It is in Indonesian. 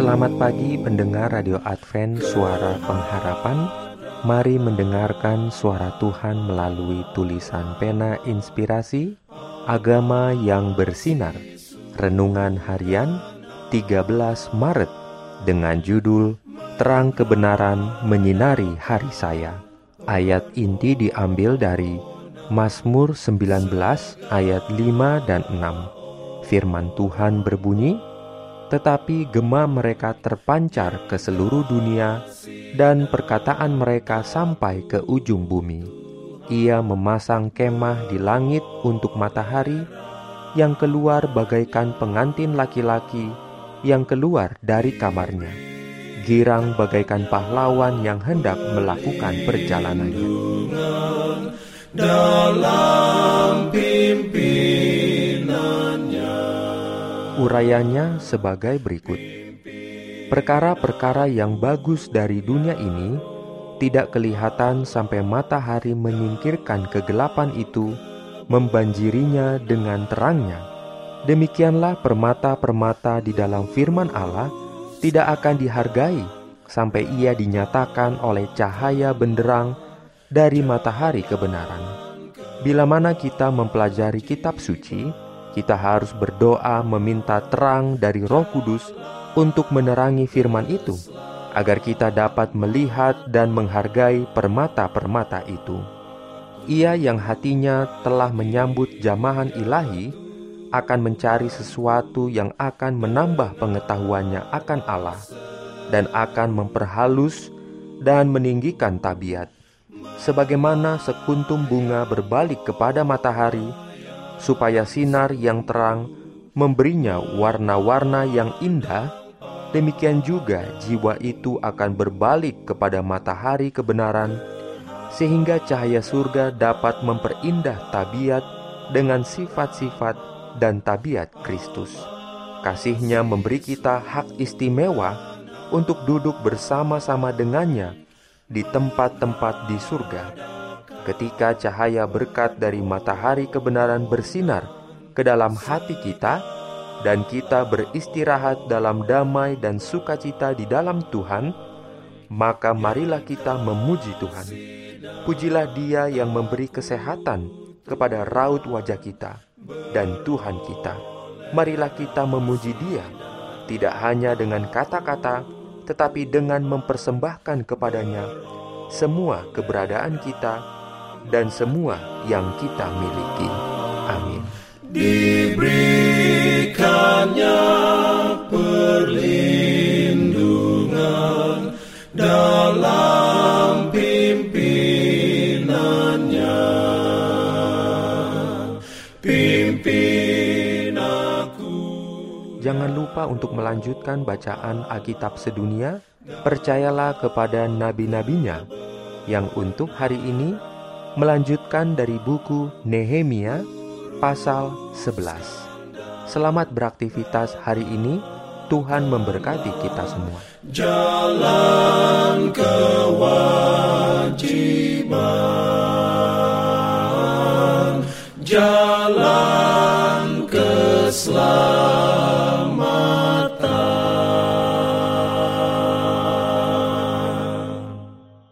Selamat pagi pendengar Radio Advent Suara Pengharapan. Mari mendengarkan suara Tuhan melalui tulisan pena inspirasi Agama yang bersinar Renungan harian 13 Maret Dengan judul Terang kebenaran menyinari hari saya. Ayat inti diambil dari Mazmur 19 ayat 5 dan 6 Firman Tuhan berbunyi, tetapi gema mereka terpancar ke seluruh dunia dan perkataan mereka sampai ke ujung bumi. Ia memasang kemah di langit untuk matahari yang keluar bagaikan pengantin laki-laki yang keluar dari kamarnya. Girang bagaikan pahlawan yang hendak melakukan perjalanannya. Dalam Urayanya sebagai berikut. Perkara-perkara yang bagus dari dunia ini tidak kelihatan sampai matahari menyingkirkan kegelapan itu, membanjirinya dengan terangnya. Demikianlah permata-permata di dalam firman Allah tidak akan dihargai sampai ia dinyatakan oleh cahaya benderang dari matahari kebenaran. Bila mana kita mempelajari kitab suci, kita harus berdoa meminta terang dari Roh Kudus untuk menerangi firman itu, agar kita dapat melihat dan menghargai permata-permata itu. Ia yang hatinya telah menyambut jamahan ilahi akan mencari sesuatu yang akan menambah pengetahuannya akan Allah dan akan memperhalus dan meninggikan tabiat. Sebagaimana sekuntum bunga berbalik kepada matahari, supaya sinar yang terang memberinya warna-warna yang indah, demikian juga jiwa itu akan berbalik kepada matahari kebenaran, sehingga cahaya surga dapat memperindah tabiat dengan sifat-sifat dan tabiat Kristus. Kasihnya memberi kita hak istimewa untuk duduk bersama-sama dengannya di tempat-tempat di surga ketika cahaya berkat dari matahari kebenaran bersinar ke dalam hati kita, dan kita beristirahat dalam damai dan sukacita di dalam Tuhan, maka marilah kita memuji Tuhan. Pujilah Dia yang memberi kesehatan kepada raut wajah kita dan Tuhan kita. Marilah kita memuji Dia, tidak hanya dengan kata-kata, tetapi dengan mempersembahkan kepadanya semua keberadaan kita dan semua yang kita miliki. Amin. Diberikannya perlindungan dalam pimpinannya. Pimpin aku. Jangan lupa untuk melanjutkan bacaan Alkitab sedunia. Percayalah kepada nabi-nabinya yang untuk hari ini melanjutkan dari buku Nehemia pasal 11. Selamat beraktivitas hari ini. Tuhan memberkati kita semua. Jalan kewajiban